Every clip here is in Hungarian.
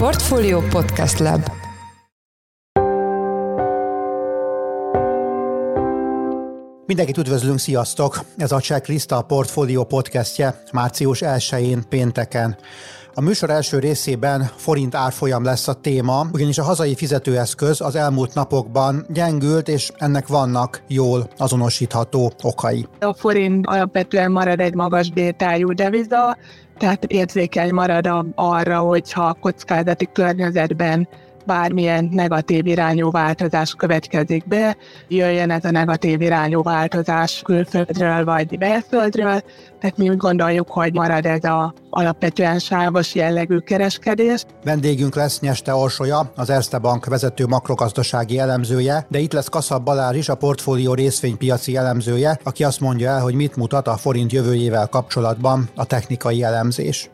Portfolio Podcast Lab Mindenkit üdvözlünk, sziasztok! Ez a Checklist a Portfolio podcastje március 1-én pénteken. A műsor első részében forint árfolyam lesz a téma, ugyanis a hazai fizetőeszköz az elmúlt napokban gyengült, és ennek vannak jól azonosítható okai. A forint alapvetően marad egy magas bétájú deviza, tehát érzékeny marad arra, hogyha a kockázati környezetben bármilyen negatív irányú változás következik be, jöjjön ez a negatív irányú változás külföldről vagy belföldről, tehát mi úgy gondoljuk, hogy marad ez a alapvetően sávos jellegű kereskedés. Vendégünk lesz Nyeste Orsolya, az Erste Bank vezető makrogazdasági elemzője, de itt lesz Kaszab Balázs is, a portfólió részvénypiaci elemzője, aki azt mondja el, hogy mit mutat a forint jövőjével kapcsolatban a technikai elemzés.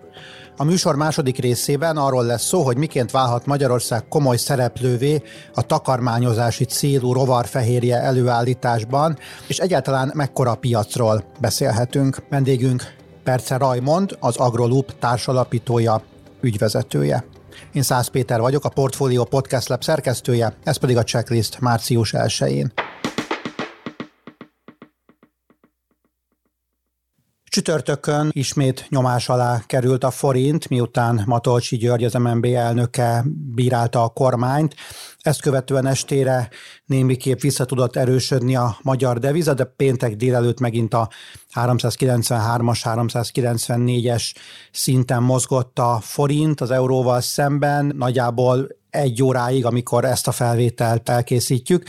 A műsor második részében arról lesz szó, hogy miként válhat Magyarország komoly szereplővé a takarmányozási célú rovarfehérje előállításban, és egyáltalán mekkora piacról beszélhetünk. Vendégünk Perce Rajmond, az Agroloop társalapítója, ügyvezetője. Én Szász Péter vagyok, a Portfolio Podcast Lab szerkesztője, ez pedig a checklist március 1-én. Csütörtökön ismét nyomás alá került a forint, miután Matolcsi György, az MNB elnöke bírálta a kormányt. Ezt követően estére némiképp vissza tudott erősödni a magyar deviza, de péntek délelőtt megint a 393-as, 394-es szinten mozgott a forint az euróval szemben, nagyjából egy óráig, amikor ezt a felvételt elkészítjük.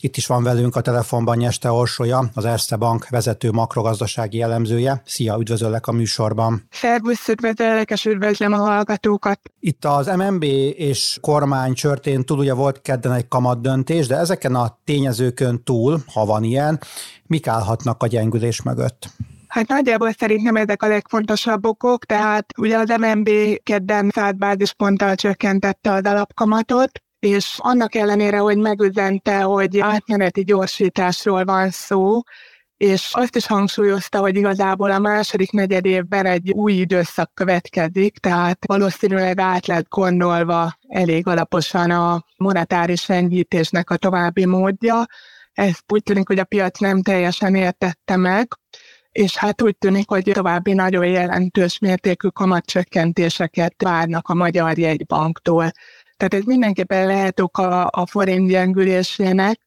Itt is van velünk a telefonban Nyeste Orsolya, az Erste Bank vezető makrogazdasági elemzője. Szia, üdvözöllek a műsorban. Szervusz, üdvözöllek, és üdvözlöm a hallgatókat. Itt az MNB és kormány csörtén túl ugye volt kedden egy kamat döntés, de ezeken a tényezőkön túl, ha van ilyen, mik állhatnak a gyengülés mögött? Hát nagyjából szerintem ezek a legfontosabb okok, tehát ugye az MNB kedden 100 bázisponttal csökkentette az alapkamatot, és annak ellenére, hogy megüzente, hogy átmeneti gyorsításról van szó, és azt is hangsúlyozta, hogy igazából a második negyed évben egy új időszak következik, tehát valószínűleg át lett gondolva elég alaposan a monetáris enyhítésnek a további módja. Ezt úgy tűnik, hogy a piac nem teljesen értette meg, és hát úgy tűnik, hogy további nagyon jelentős mértékű kamatcsökkentéseket várnak a Magyar Jegybanktól. Tehát ez mindenképpen lehet oka a forint gyengülésének,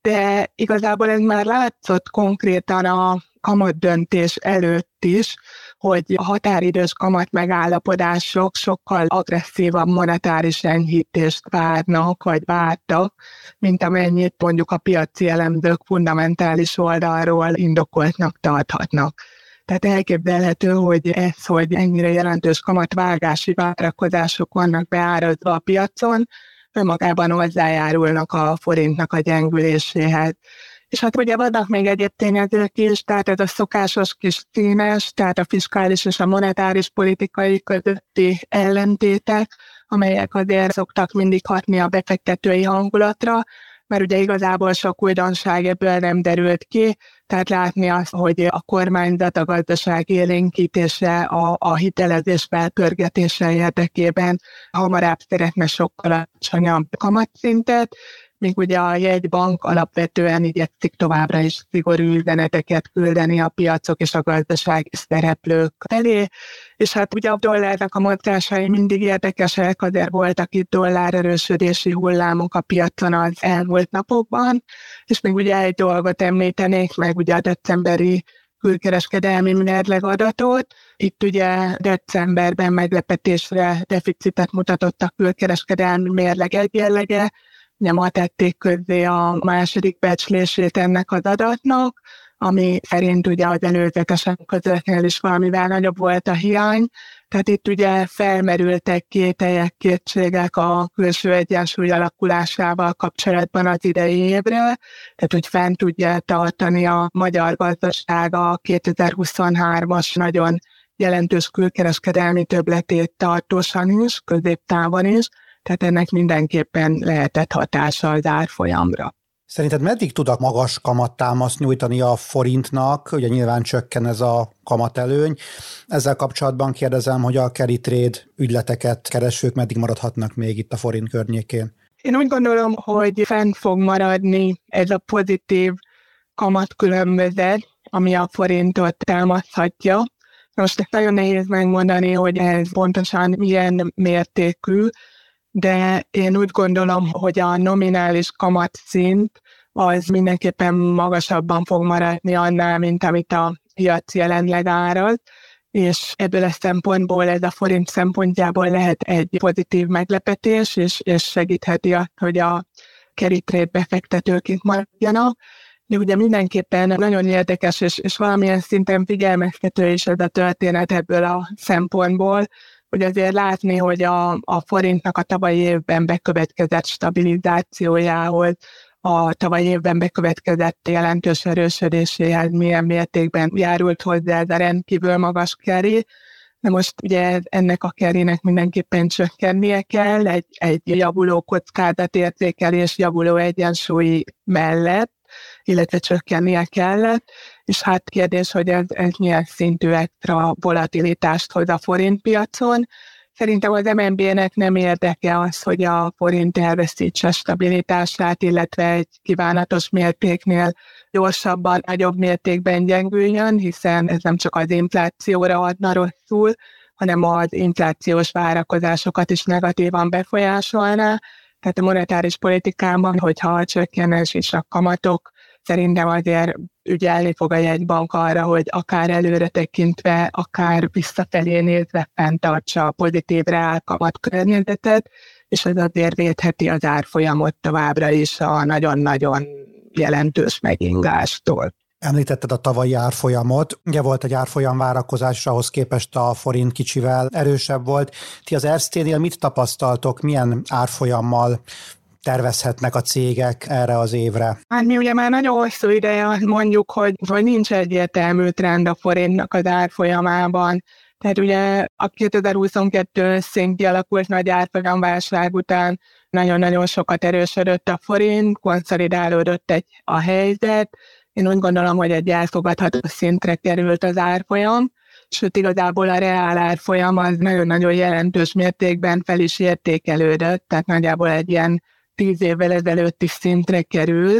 de igazából ez már látszott konkrétan a kamatdöntés előtt is, hogy a határidős kamat megállapodások sokkal agresszívabb monetáris enyhítést várnak, vagy vártak, mint amennyit mondjuk a piaci elemzők fundamentális oldalról indokoltnak tarthatnak. Tehát elképzelhető, hogy ez, hogy ennyire jelentős kamatvágási várakozások vannak beárazva a piacon, önmagában hozzájárulnak a forintnak a gyengüléséhez. És hát ugye vannak még egyéb tényezők is, tehát ez a szokásos kis színes, tehát a fiskális és a monetáris politikai közötti ellentétek, amelyek azért szoktak mindig hatni a befektetői hangulatra, mert ugye igazából sok újdonság ebből nem derült ki, tehát látni azt, hogy a kormányzat a gazdaság élénkítése, a, a hitelezés felpörgetése érdekében hamarabb szeretne sokkal alacsonyabb kamatszintet, míg ugye a jegybank alapvetően igyekszik továbbra is szigorú üzeneteket küldeni a piacok és a gazdasági szereplők felé, és hát ugye a dollárnak a mozgásai mindig érdekesek, azért voltak itt dollár erősödési hullámok a piacon az elmúlt napokban, és még ugye egy dolgot említenék, meg ugye a decemberi külkereskedelmi mérleg adatot. Itt ugye decemberben meglepetésre deficitet mutatott a külkereskedelmi mérleg egyenlege, ma tették közzé a második becslését ennek az adatnak, ami szerint ugye az előzetesen közöttnél is valamivel nagyobb volt a hiány, tehát itt ugye felmerültek kételyek, kétségek a külső egyensúly alakulásával kapcsolatban az idei évre, tehát hogy fent tudja tartani a magyar gazdaság a 2023-as nagyon jelentős külkereskedelmi többletét tartósan is, középtávon is, tehát ennek mindenképpen lehetett hatása az árfolyamra. Szerinted meddig tud a magas kamattámaszt nyújtani a forintnak? Ugye nyilván csökken ez a kamatelőny. Ezzel kapcsolatban kérdezem, hogy a carry trade ügyleteket keresők meddig maradhatnak még itt a forint környékén? Én úgy gondolom, hogy fent fog maradni ez a pozitív kamatkülönbözet, ami a forintot támaszhatja. Most nagyon nehéz megmondani, hogy ez pontosan milyen mértékű, de én úgy gondolom, hogy a nominális kamatszint az mindenképpen magasabban fog maradni annál, mint amit a piac jelenleg áraz, és ebből a szempontból ez a forint szempontjából lehet egy pozitív meglepetés, és, és segítheti azt, hogy a carry trade befektetők itt maradjanak. De ugye mindenképpen nagyon érdekes, és, és valamilyen szinten figyelmeztető is ez a történet ebből a szempontból, hogy azért látni, hogy a, a forintnak a tavalyi évben bekövetkezett stabilizációjához, a tavalyi évben bekövetkezett jelentős erősödéséhez milyen mértékben járult hozzá ez a rendkívül magas keri. De most ugye ennek a kerének mindenképpen csökkennie kell egy, egy javuló kockázatértékelés, javuló egyensúly mellett, illetve csökkennie kellett, és hát kérdés, hogy ez, ez milyen szintű extra volatilitást hoz a forintpiacon. Szerintem az MNB-nek nem érdeke az, hogy a forint elveszítse stabilitását, illetve egy kívánatos mértéknél gyorsabban, nagyobb mértékben gyengüljön, hiszen ez nem csak az inflációra adna rosszul, hanem az inflációs várakozásokat is negatívan befolyásolná. Tehát a monetáris politikában, hogyha csökkenés és a kamatok szerintem azért ügyelni fog a jegybank arra, hogy akár előre tekintve, akár visszafelé nézve fenntartsa a pozitív reálkamat környezetet, és ez azért védheti az árfolyamot továbbra is a nagyon-nagyon jelentős megingástól. Említetted a tavalyi árfolyamot. Ugye volt egy árfolyam várakozás, ahhoz képest a forint kicsivel erősebb volt. Ti az Erzténél mit tapasztaltok, milyen árfolyammal tervezhetnek a cégek erre az évre? Hát mi ugye már nagyon hosszú ideje mondjuk, hogy, hogy nincs egyértelmű trend a forintnak az árfolyamában. Tehát ugye a 2022 szint kialakult nagy árfolyamválság után nagyon-nagyon sokat erősödött a forint, konszolidálódott egy a helyzet. Én úgy gondolom, hogy egy elfogadható szintre került az árfolyam, sőt igazából a reál árfolyam az nagyon-nagyon jelentős mértékben fel is értékelődött, tehát nagyjából egy ilyen tíz évvel ezelőtti szintre kerül.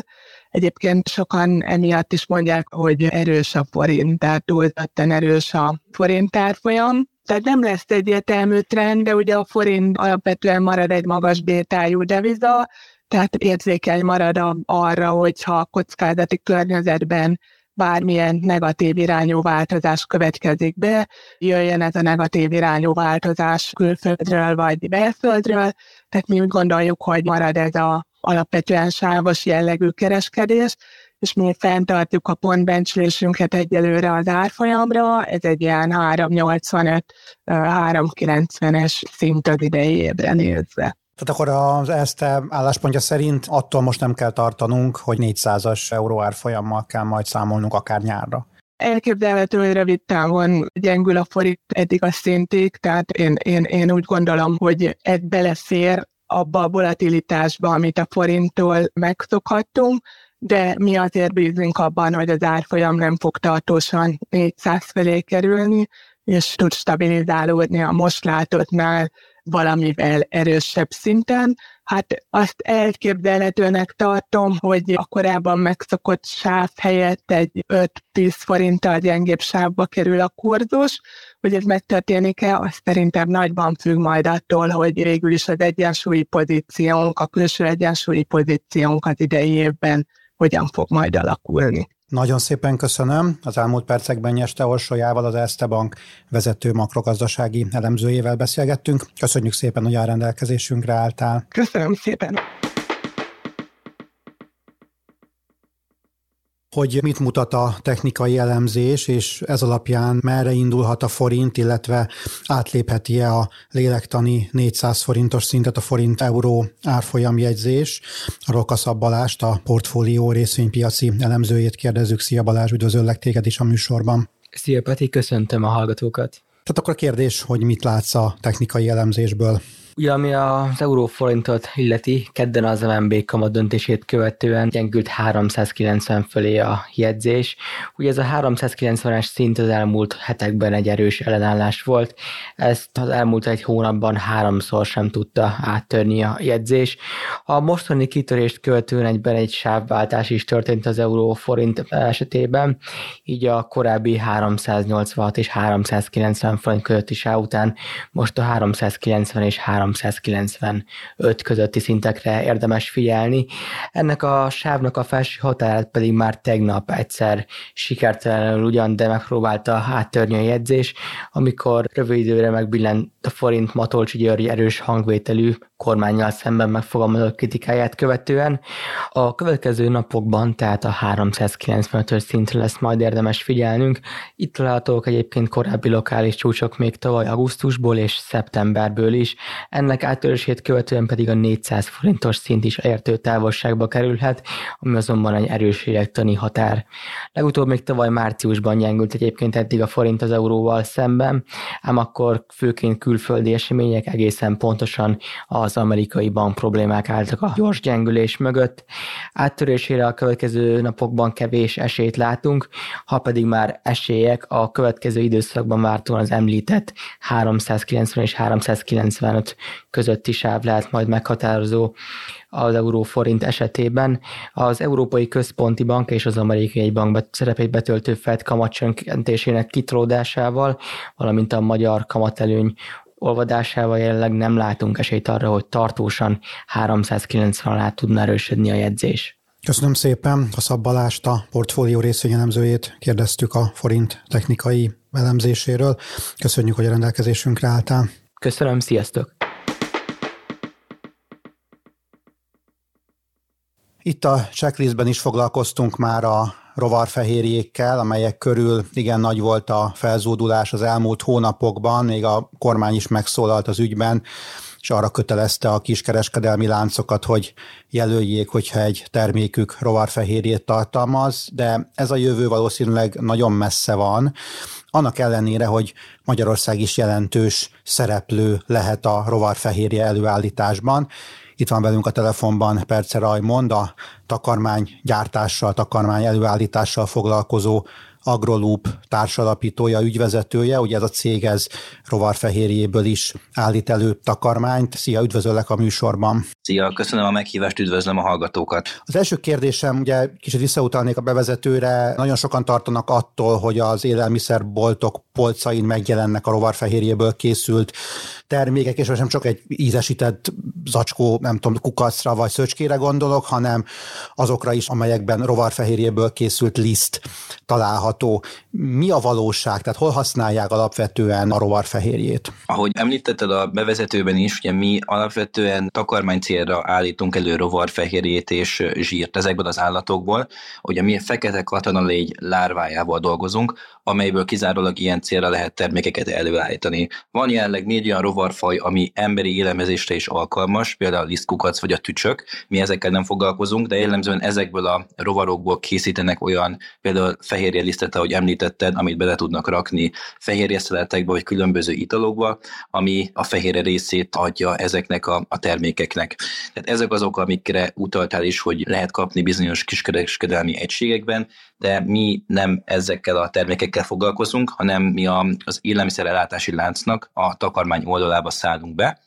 Egyébként sokan emiatt is mondják, hogy erős a forint, tehát túlzottan erős a forint árfolyam. Tehát nem lesz egyértelmű trend, de ugye a forint alapvetően marad egy magas bétájú deviza, tehát érzékeny marad arra, hogyha a kockázati környezetben bármilyen negatív irányú változás következik be, jöjjön ez a negatív irányú változás külföldről vagy belföldről, tehát mi úgy gondoljuk, hogy marad ez a alapvetően sávos jellegű kereskedés, és mi fenntartjuk a pontbencslésünket egyelőre az árfolyamra, ez egy ilyen 385-390-es szint az idei nézve. Tehát akkor az ESZTE álláspontja szerint attól most nem kell tartanunk, hogy 400-as euró árfolyammal kell majd számolnunk akár nyárra. Elképzelhető, hogy rövid távon gyengül a forint eddig a szintig, tehát én, én, én úgy gondolom, hogy ez belefér abba a volatilitásba, amit a forinttól megszokhattunk, de mi azért bízunk abban, hogy az árfolyam nem fog tartósan 400 felé kerülni, és tud stabilizálódni a most látottnál valamivel erősebb szinten. Hát azt elképzelhetőnek tartom, hogy a korábban megszokott sáv helyett egy 5-10 forinttal gyengébb sávba kerül a kurzus, hogy ez megtörténik-e, az szerintem nagyban függ majd attól, hogy végül is az egyensúlyi pozíciónk, a külső egyensúlyi pozíciónk az idei évben hogyan fog majd alakulni. Nagyon szépen köszönöm. Az elmúlt percekben Nyeste Orsolyával, az Erste Bank vezető makrogazdasági elemzőjével beszélgettünk. Köszönjük szépen, hogy a rendelkezésünkre álltál. Köszönöm szépen. Hogy mit mutat a technikai elemzés, és ez alapján merre indulhat a forint, illetve átlépheti-e a lélektani 400 forintos szintet a forint-euró árfolyamjegyzés. Arról Kaszab Balást, a portfólió részvénypiaci elemzőjét kérdezzük. Szia Balázs, üdvözöllek téged is a műsorban. Szia Peti, köszöntöm a hallgatókat. Tehát akkor a kérdés, hogy mit látsz a technikai elemzésből? Ugye ami az euróforintot illeti, kedden az MNB kamat döntését követően gyengült 390 fölé a jegyzés. Ugye ez a 390-es szint az elmúlt hetekben egy erős ellenállás volt. Ezt az elmúlt egy hónapban háromszor sem tudta áttörni a jegyzés. A mostani kitörést követően egyben egy sávváltás is történt az euróforint esetében, így a korábbi 386 és 390 forint közötti sáv után most a 390 és 3 395 közötti szintekre érdemes figyelni. Ennek a sávnak a felső határát pedig már tegnap egyszer sikertelenül ugyan, de megpróbálta áttörni a jegyzés, amikor rövid időre megbillent a forint Matolcsi György erős hangvételű kormányjal szemben megfogalmazott kritikáját követően. A következő napokban, tehát a 395-ös szintre lesz majd érdemes figyelnünk. Itt találhatók egyébként korábbi lokális csúcsok még tavaly augusztusból és szeptemberből is. Ennek áttörését követően pedig a 400 forintos szint is értő távolságba kerülhet, ami azonban egy erős lélektani határ. Legutóbb még tavaly márciusban gyengült egyébként eddig a forint az euróval szemben, ám akkor főként külföldi események egészen pontosan az amerikai bank problémák álltak a gyors gyengülés mögött. Áttörésére a következő napokban kevés esélyt látunk, ha pedig már esélyek a következő időszakban vártóan az említett 390 és 395 közötti sáv lehet majd meghatározó az euróforint esetében. Az Európai Központi Bank és az Amerikai Bank szerepét betöltő Fed kamatcsönkentésének kitródásával, valamint a magyar kamatelőny olvadásával jelenleg nem látunk esélyt arra, hogy tartósan 390 alá tudna erősödni a jegyzés. Köszönöm szépen. A Szabbalást, a portfólió részvényelemzőjét kérdeztük a forint technikai elemzéséről. Köszönjük, hogy a rendelkezésünkre álltál. Köszönöm, sziasztok! Itt a checklistben is foglalkoztunk már a rovarfehérjékkel, amelyek körül igen nagy volt a felzódulás az elmúlt hónapokban, még a kormány is megszólalt az ügyben, és arra kötelezte a kiskereskedelmi láncokat, hogy jelöljék, hogyha egy termékük rovarfehérjét tartalmaz, de ez a jövő valószínűleg nagyon messze van, annak ellenére, hogy Magyarország is jelentős szereplő lehet a rovarfehérje előállításban, itt van velünk a telefonban Perce Rajmond, a takarmány gyártással, takarmány előállítással foglalkozó Agroloop társalapítója, ügyvezetője, ugye ez a cég ez rovarfehérjéből is állít elő takarmányt. Szia, üdvözöllek a műsorban. Szia, köszönöm a meghívást, üdvözlöm a hallgatókat. Az első kérdésem, ugye kicsit visszautalnék a bevezetőre, nagyon sokan tartanak attól, hogy az élelmiszerboltok polcain megjelennek a rovarfehérjéből készült termékek, és nem csak egy ízesített zacskó, nem tudom, kukacra vagy szöcskére gondolok, hanem azokra is, amelyekben rovarfehérjéből készült liszt található. Mi a valóság? Tehát hol használják alapvetően a rovarfehérjét? Ahogy említetted a bevezetőben is, ugye mi alapvetően takarmány célra állítunk elő rovarfehérjét és zsírt ezekből az állatokból. Ugye mi fekete katonalégy lárvájával dolgozunk, amelyből kizárólag ilyen célra lehet termékeket előállítani. Van jelenleg négy olyan rovarfaj, ami emberi élelmezésre is alkalmas, például a lisztkukac vagy a tücsök. Mi ezekkel nem foglalkozunk, de jellemzően ezekből a rovarokból készítenek olyan például fehérje lisztet, ahogy említetted, amit bele tudnak rakni fehérje szeletekbe vagy különböző italokba, ami a fehérje részét adja ezeknek a, a termékeknek. Tehát ezek azok, amikre utaltál is, hogy lehet kapni bizonyos kiskereskedelmi egységekben, de mi nem ezekkel a termékekkel foglalkozunk, hanem mi a, az élelmiszerellátási láncnak a takarmány oldalába szállunk be,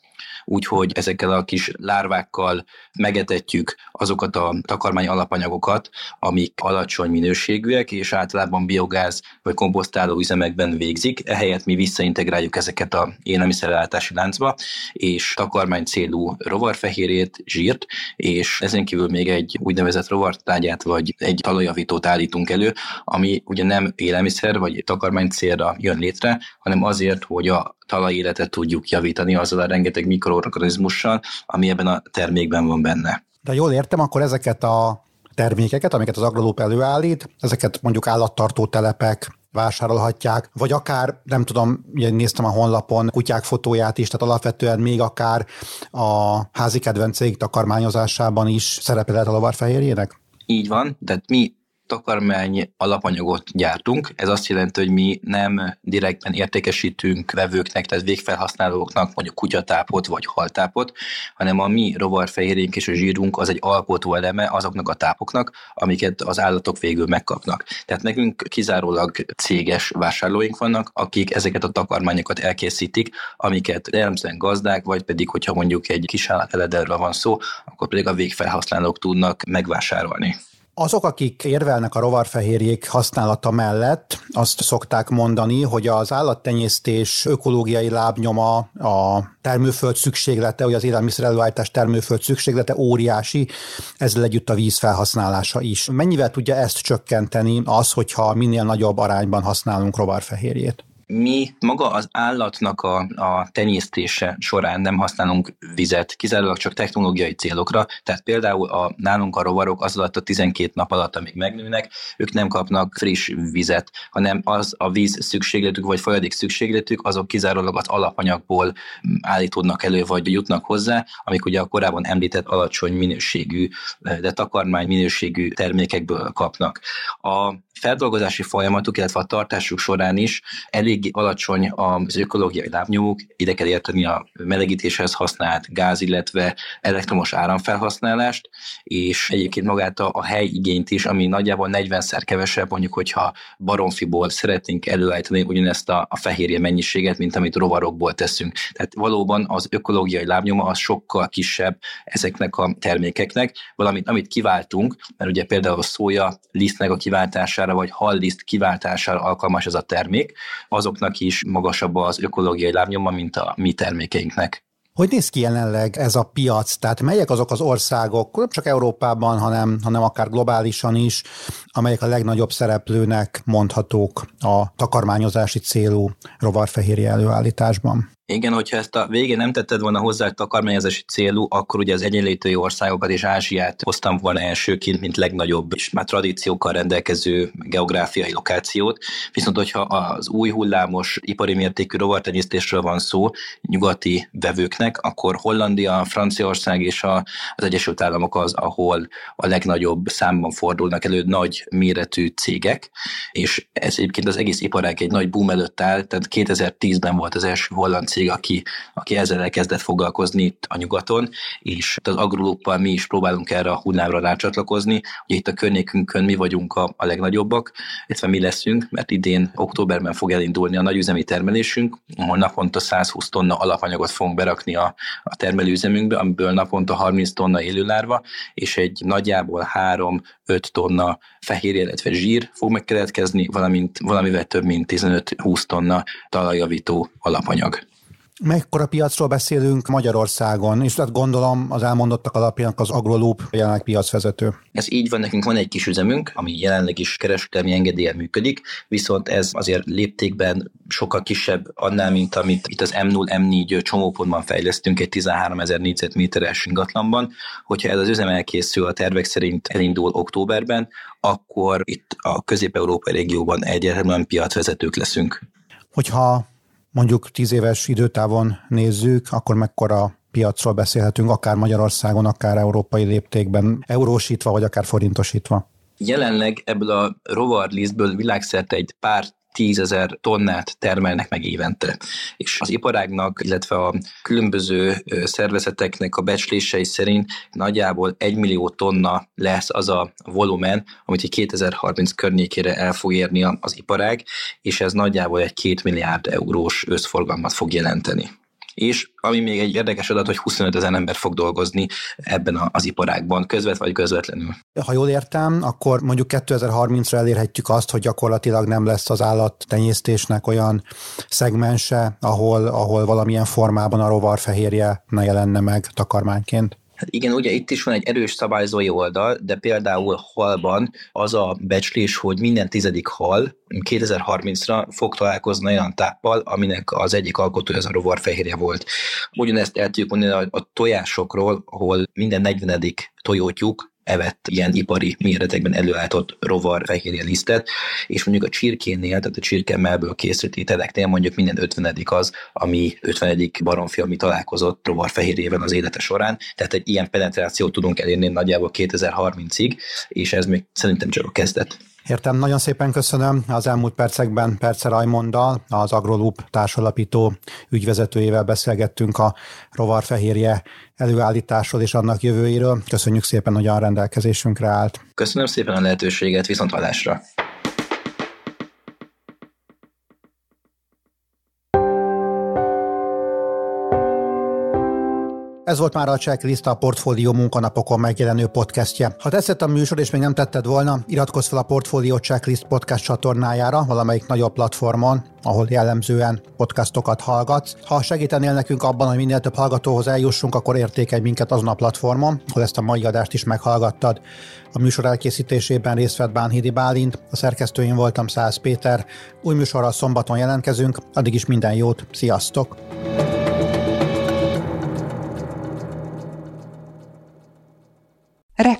úgyhogy ezekkel a kis lárvákkal megetetjük azokat a takarmány alapanyagokat, amik alacsony minőségűek, és általában biogáz vagy komposztáló üzemekben végzik, ehelyett mi visszaintegráljuk ezeket a élelmiszerellátási láncba, és takarmány célú rovarfehérjét, zsírt, és ezen kívül még egy úgynevezett rovartágyát vagy egy talajjavítót állítunk elő, ami ugye nem élelmiszer vagy takarmány célra jön létre, hanem azért, hogy a talajéletet tudjuk javítani azzal a rengeteg mikroorganizmussal, ami ebben a termékben van benne. De jól értem, akkor ezeket a termékeket, amiket az Agrolóp előállít, ezeket mondjuk állattartó telepek, vásárolhatják, vagy akár, nem tudom, ugye néztem a honlapon kutyák fotóját is, tehát alapvetően még akár a házi kedvenceik takarmányozásában is szerepel a lovarfehérjének? Így van, de mi takarmány alapanyagot gyártunk. Ez azt jelenti, hogy mi nem direktben értékesítünk vevőknek, tehát végfelhasználóknak mondjuk kutyatápot vagy haltápot, hanem a mi rovarfehérjénk és a zsírunk az egy alkotó eleme azoknak a tápoknak, amiket az állatok végül megkapnak. Tehát nekünk kizárólag céges vásárlóink vannak, akik ezeket a takarmányokat elkészítik, amiket jellemzően gazdák, vagy pedig, hogyha mondjuk egy kis állateledelről van szó, akkor pedig a végfelhasználók tudnak megvásárolni. Azok, akik érvelnek a rovarfehérjék használata mellett, azt szokták mondani, hogy az állattenyésztés ökológiai lábnyoma, a termőföld szükséglete, vagy az élelmiszerelőállítás termőföld szükséglete óriási, ezzel együtt a víz felhasználása is. Mennyivel tudja ezt csökkenteni az, hogyha minél nagyobb arányban használunk rovarfehérjét? Mi maga az állatnak a, a tenyésztése során nem használunk vizet, kizárólag csak technológiai célokra, tehát például a, nálunk a rovarok az alatt a 12 nap alatt, amíg megnőnek, ők nem kapnak friss vizet, hanem az a víz szükségletük vagy folyadék szükségletük, azok kizárólag az alapanyagból állítódnak elő, vagy jutnak hozzá, amik ugye a korábban említett alacsony minőségű, de takarmány minőségű termékekből kapnak. A feldolgozási folyamatuk, illetve a tartásuk során is elég alacsony az ökológiai lábnyomuk, ide kell érteni a melegítéshez használt gáz, illetve elektromos áramfelhasználást, és egyébként magát a, a helyigényt is, ami nagyjából 40-szer kevesebb, mondjuk, hogyha baromfiból szeretnénk előállítani ugyanezt a, a fehérje mennyiséget, mint amit rovarokból teszünk. Tehát valóban az ökológiai lábnyoma az sokkal kisebb ezeknek a termékeknek, valamint amit kiváltunk, mert ugye például a szója lisztnek a kiváltására vagy halliszt kiváltására alkalmas ez a termék, azoknak is magasabb az ökológiai lábnyoma, mint a mi termékeinknek. Hogy néz ki jelenleg ez a piac? Tehát melyek azok az országok, nem csak Európában, hanem, hanem akár globálisan is, amelyek a legnagyobb szereplőnek mondhatók a takarmányozási célú rovarfehérje előállításban? Igen, hogyha ezt a végén nem tetted volna hozzá takarmányozási célú, akkor ugye az egyenlítői országokat és Ázsiát hoztam volna elsőként, mint legnagyobb és már tradíciókkal rendelkező geográfiai lokációt. Viszont, hogyha az új hullámos ipari mértékű rovartenyésztésről van szó nyugati vevőknek, akkor Hollandia, Franciaország és a, az Egyesült Államok az, ahol a legnagyobb számban fordulnak elő nagy méretű cégek, és ez egyébként az egész iparág egy nagy boom előtt áll, tehát 2010-ben volt az első holland cég, aki, aki ezzel elkezdett foglalkozni itt a nyugaton, és az agrolóppal mi is próbálunk erre a hullámra rácsatlakozni. Ugye itt a környékünkön mi vagyunk a, a legnagyobbak, illetve mi leszünk, mert idén októberben fog elindulni a nagyüzemi termelésünk, ahol naponta 120 tonna alapanyagot fogunk berakni a, a termelőüzemünkbe, amiből naponta 30 tonna élőlárva, és egy nagyjából 3-5 tonna fehérje, illetve zsír fog megkeletkezni, valamint valamivel több mint 15-20 tonna talajjavító alapanyag. Mekkora piacról beszélünk Magyarországon, és tehát gondolom az elmondottak alapján az AgroLoop jelenleg piacvezető. Ez így van, nekünk van egy kis üzemünk, ami jelenleg is kereskedelmi engedélyen működik, viszont ez azért léptékben sokkal kisebb annál, mint amit itt az M0, M4 csomópontban fejlesztünk egy 13 ezer négyzetméteres ingatlanban. Hogyha ez az üzem elkészül, a tervek szerint elindul októberben, akkor itt a közép-európai régióban egyértelműen piacvezetők leszünk. Hogyha mondjuk tíz éves időtávon nézzük, akkor mekkora piacról beszélhetünk, akár Magyarországon, akár európai léptékben, eurósítva, vagy akár forintosítva? Jelenleg ebből a rovarlisztből világszerte egy pár tízezer tonnát termelnek meg évente. És az iparágnak, illetve a különböző szervezeteknek a becslései szerint nagyjából egy millió tonna lesz az a volumen, amit egy 2030 környékére el fog érni az iparág, és ez nagyjából egy két milliárd eurós összforgalmat fog jelenteni és ami még egy érdekes adat, hogy 25 ezer ember fog dolgozni ebben az iparágban, közvet vagy közvetlenül. Ha jól értem, akkor mondjuk 2030-ra elérhetjük azt, hogy gyakorlatilag nem lesz az állattenyésztésnek olyan szegmense, ahol, ahol valamilyen formában a rovarfehérje ne jelenne meg takarmányként. Hát igen, ugye itt is van egy erős szabályzói oldal, de például halban az a becslés, hogy minden tizedik hal 2030-ra fog találkozni olyan táppal, aminek az egyik alkotója az a rovarfehérje volt. Ugyanezt el tudjuk mondani a, a tojásokról, ahol minden 40 tojótyúk evett ilyen ipari méretekben előállított rovar fehérje lisztet, és mondjuk a csirkénél, tehát a csirkemelből készült ételeknél mondjuk minden ötvenedik az, ami ötvenedik baromfi, ami találkozott rovar fehérjével az élete során, tehát egy ilyen penetrációt tudunk elérni nagyjából 2030-ig, és ez még szerintem csak a kezdet. Értem, nagyon szépen köszönöm. Az elmúlt percekben Perce Rajmonddal, az AgroLoop társalapító ügyvezetőjével beszélgettünk a rovarfehérje előállításról és annak jövőjéről. Köszönjük szépen, hogy a rendelkezésünkre állt. Köszönöm szépen a lehetőséget, viszont hallásra! Ez volt már a Checklist a Portfólió munkanapokon megjelenő podcastje. Ha tetszett a műsor és még nem tetted volna, iratkozz fel a Portfólió Checklist podcast csatornájára valamelyik nagyobb platformon, ahol jellemzően podcastokat hallgatsz. Ha segítenél nekünk abban, hogy minél több hallgatóhoz eljussunk, akkor értékelj minket azon a platformon, ahol ezt a mai adást is meghallgattad. A műsor elkészítésében részt vett Bánhidi Bálint, a szerkesztőjén voltam Száz Péter. Új műsorral szombaton jelentkezünk, addig is minden jót, sziasztok!